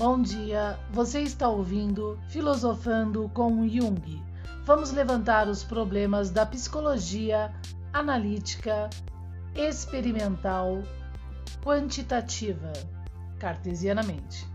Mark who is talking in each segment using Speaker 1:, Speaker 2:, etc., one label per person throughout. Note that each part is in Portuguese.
Speaker 1: Bom dia, você está ouvindo Filosofando com Jung. Vamos levantar os problemas da psicologia analítica, experimental, quantitativa, cartesianamente.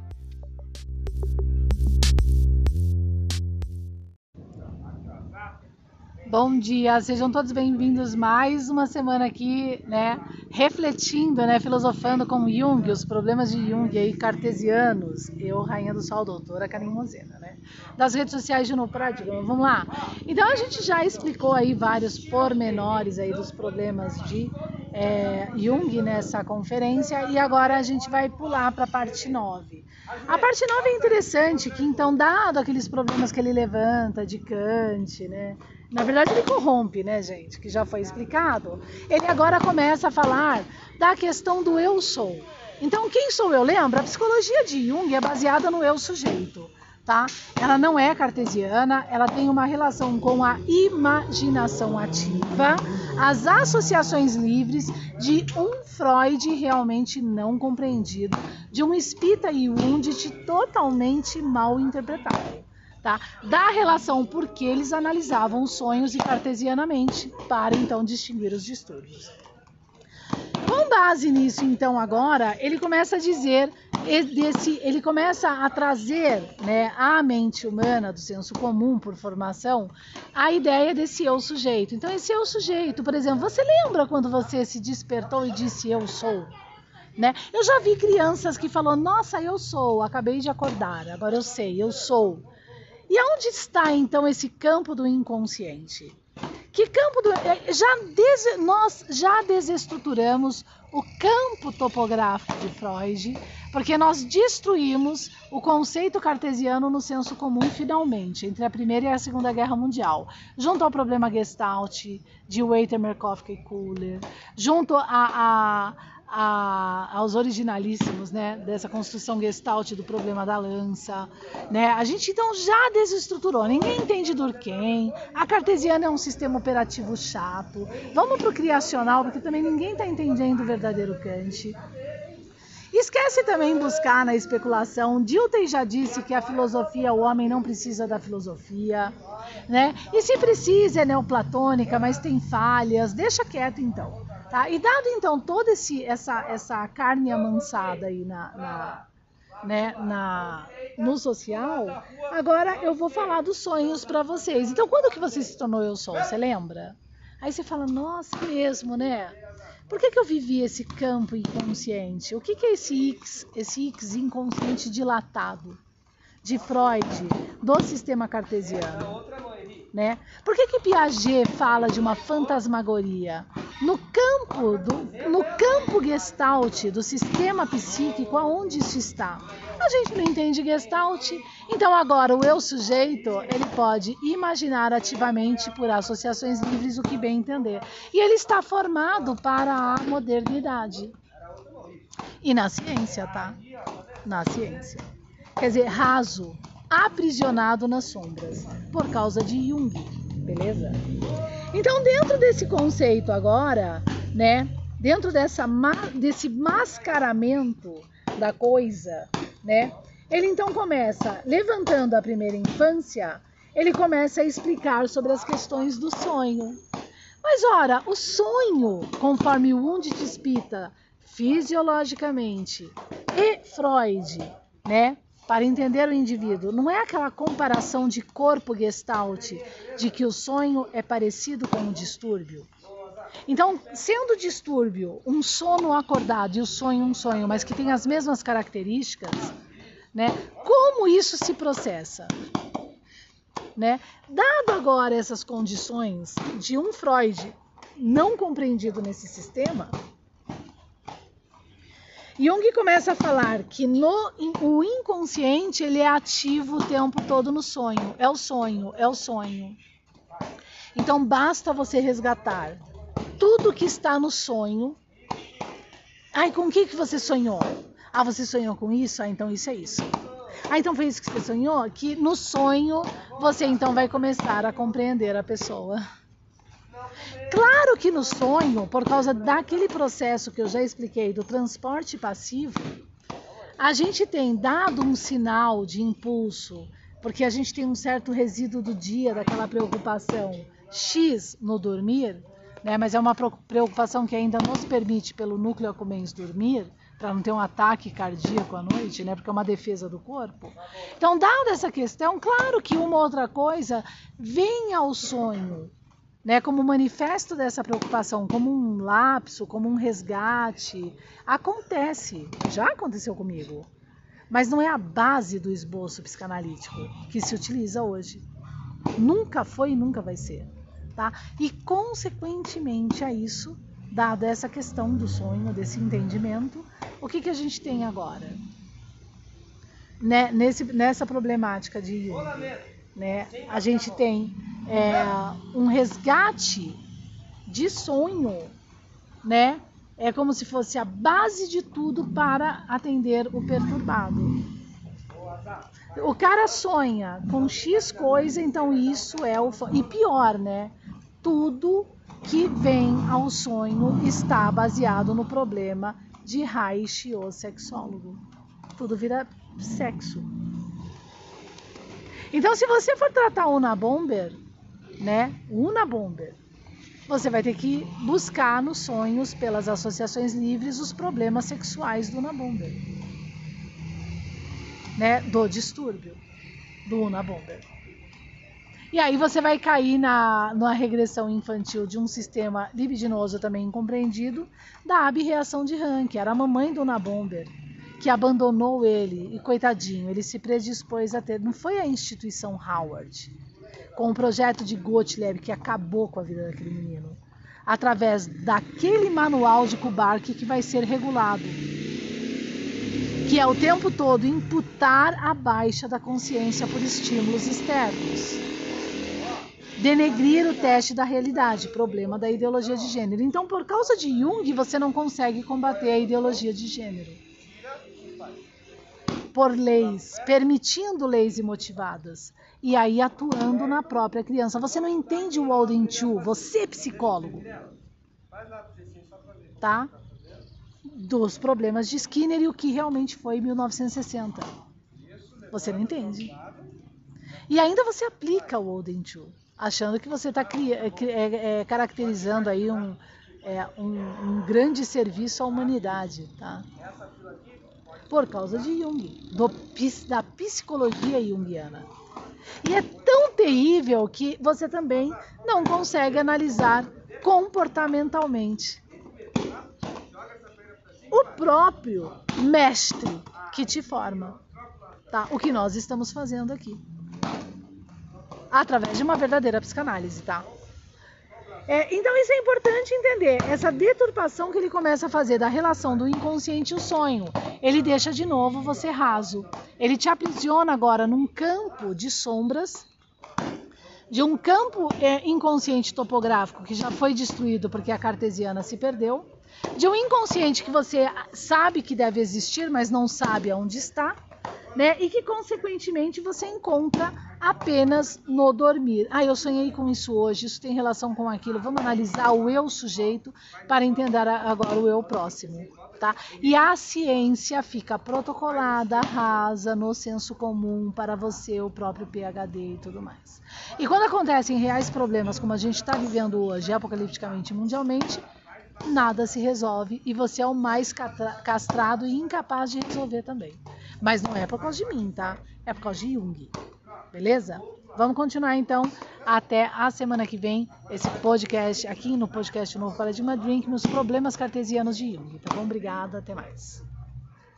Speaker 1: Bom dia, sejam todos bem-vindos mais uma semana aqui, né, refletindo, né, filosofando com Jung, os problemas de Jung aí cartesianos. Eu, rainha do sol, doutora Karim Mozena, né? Das redes sociais de No Paradigma. Vamos lá. Então a gente já explicou aí vários pormenores aí dos problemas de é, Jung nessa conferência e agora a gente vai pular para a parte 9. A parte 9 é interessante, que então, dado aqueles problemas que ele levanta de Kant, né? Na verdade, ele corrompe, né, gente? Que já foi explicado. Ele agora começa a falar da questão do eu sou. Então, quem sou eu? Lembra? A psicologia de Jung é baseada no eu sujeito. Tá? Ela não é cartesiana, ela tem uma relação com a imaginação ativa, as associações livres de um Freud realmente não compreendido, de um Spita Jundt totalmente mal interpretado tá? da relação porque eles analisavam sonhos e cartesianamente para então distinguir os distúrbios. Com base nisso, então, agora, ele começa a dizer, desse, ele começa a trazer né, à mente humana, do senso comum por formação, a ideia desse eu sujeito. Então, esse eu sujeito, por exemplo, você lembra quando você se despertou e disse eu sou? Né? Eu já vi crianças que falam, nossa, eu sou, acabei de acordar, agora eu sei, eu sou. E aonde está então esse campo do inconsciente? Que campo do. É, já des, nós já desestruturamos o campo topográfico de Freud, porque nós destruímos o conceito cartesiano no senso comum finalmente, entre a Primeira e a Segunda Guerra Mundial, junto ao problema Gestalt de Waiter, Merkovka e Kuller, junto a, a a, aos originalíssimos, né, dessa construção gestalt do problema da lança, né? A gente então já desestruturou. Ninguém entende Durkheim. A cartesiana é um sistema operativo chato. Vamos para o criacional, porque também ninguém está entendendo o verdadeiro Kant. Esquece também buscar na especulação. Dilthey já disse que a filosofia, o homem não precisa da filosofia, né? E se precisa é neoplatônica, mas tem falhas. Deixa quieto então. Tá? E dado então toda esse, essa, essa carne amansada aí na, na, né, na, no social, agora eu vou falar dos sonhos para vocês. Então, quando que você se tornou eu sou? Você lembra? Aí você fala, nossa, mesmo, né? Por que, que eu vivi esse campo inconsciente? O que, que é esse X, esse X inconsciente dilatado de Freud, do sistema cartesiano? Né? Por que, que Piaget fala de uma fantasmagoria? No campo, do, no campo gestalt do sistema psíquico, aonde isso está? A gente não entende gestalt, então agora o eu sujeito, ele pode imaginar ativamente por associações livres o que bem entender. E ele está formado para a modernidade. E na ciência, tá? Na ciência. Quer dizer, raso, aprisionado nas sombras, por causa de Jung, beleza? Então, dentro desse conceito agora, né, dentro dessa desse mascaramento da coisa, né, ele então começa levantando a primeira infância, ele começa a explicar sobre as questões do sonho. Mas ora, o sonho, conforme o Wundt despita fisiologicamente e Freud, né, para entender o indivíduo. Não é aquela comparação de corpo gestalt, de que o sonho é parecido com um distúrbio. Então, sendo distúrbio um sono acordado e o sonho um sonho, mas que tem as mesmas características, né? Como isso se processa? Né? Dado agora essas condições de um Freud não compreendido nesse sistema, Jung começa a falar que no, o inconsciente ele é ativo o tempo todo no sonho. É o sonho, é o sonho. Então basta você resgatar tudo que está no sonho. Ai, com o que, que você sonhou? Ah, você sonhou com isso? Ah, então isso é isso. Ah, então foi isso que você sonhou? Que no sonho você então vai começar a compreender a pessoa. Claro que no sonho, por causa daquele processo que eu já expliquei do transporte passivo, a gente tem dado um sinal de impulso, porque a gente tem um certo resíduo do dia daquela preocupação X no dormir, né? mas é uma preocupação que ainda nos permite, pelo núcleo accumbens, dormir, para não ter um ataque cardíaco à noite, né? Porque é uma defesa do corpo. Então, dada essa questão, claro que uma outra coisa vem ao sonho, né? Como manifesto dessa preocupação, como um lapso, como um resgate. Acontece, já aconteceu comigo. Mas não é a base do esboço psicanalítico que se utiliza hoje. Nunca foi e nunca vai ser. Tá? E, consequentemente a isso, dada essa questão do sonho, desse entendimento, o que, que a gente tem agora? Né, nesse, nessa problemática de né, a gente tem é, um resgate de sonho, né? É como se fosse a base de tudo para atender o perturbado. O cara sonha com X coisa, então isso é o. E pior, né? Tudo que vem ao sonho está baseado no problema de Reich, o sexólogo. Tudo vira sexo. Então, se você for tratar Una Bomber, né? Una Bomber, você vai ter que buscar nos sonhos, pelas associações livres, os problemas sexuais do Una Bomber. Né? Do distúrbio do Una Bomber. E aí você vai cair na, na regressão infantil de um sistema libidinoso também incompreendido, da abreação de que era a mamãe do Nabomber, que abandonou ele, e coitadinho, ele se predispôs a ter. Não foi a instituição Howard, com o projeto de Gottlieb que acabou com a vida daquele menino, através daquele manual de Kubark que vai ser regulado que é o tempo todo imputar a baixa da consciência por estímulos externos denegrir o teste da realidade, problema da ideologia de gênero. Então, por causa de Jung, você não consegue combater a ideologia de gênero. Por leis, permitindo leis imotivadas. E aí atuando na própria criança. Você não entende o Walden Chu, você é psicólogo. Tá? Dos problemas de Skinner e o que realmente foi em 1960. Você não entende. E ainda você aplica o Walden Chu achando que você está é, é, é, caracterizando aí um, é, um, um, grande serviço à humanidade, tá? Por causa de Jung, do, da psicologia junguiana. E é tão terrível que você também não consegue analisar comportamentalmente o próprio mestre que te forma, tá? O que nós estamos fazendo aqui através de uma verdadeira psicanálise, tá? É, então isso é importante entender, essa deturpação que ele começa a fazer da relação do inconsciente e o sonho. Ele deixa de novo você raso. Ele te aprisiona agora num campo de sombras, de um campo é, inconsciente topográfico que já foi destruído porque a cartesiana se perdeu, de um inconsciente que você sabe que deve existir, mas não sabe aonde está, né? E que consequentemente você encontra apenas no dormir. Ah, eu sonhei com isso hoje, isso tem relação com aquilo. Vamos analisar o eu sujeito para entender agora o eu próximo, tá? E a ciência fica protocolada, rasa, no senso comum para você, o próprio PhD e tudo mais. E quando acontecem reais problemas como a gente está vivendo hoje, apocalipticamente mundialmente, nada se resolve e você é o mais castrado e incapaz de resolver também. Mas não é por causa de mim, tá? É por causa de Jung. Beleza? Vamos continuar então até a semana que vem esse podcast aqui no podcast Novo Paradigma Drink nos problemas cartesianos de Jung. Tá bom? Obrigada, até mais.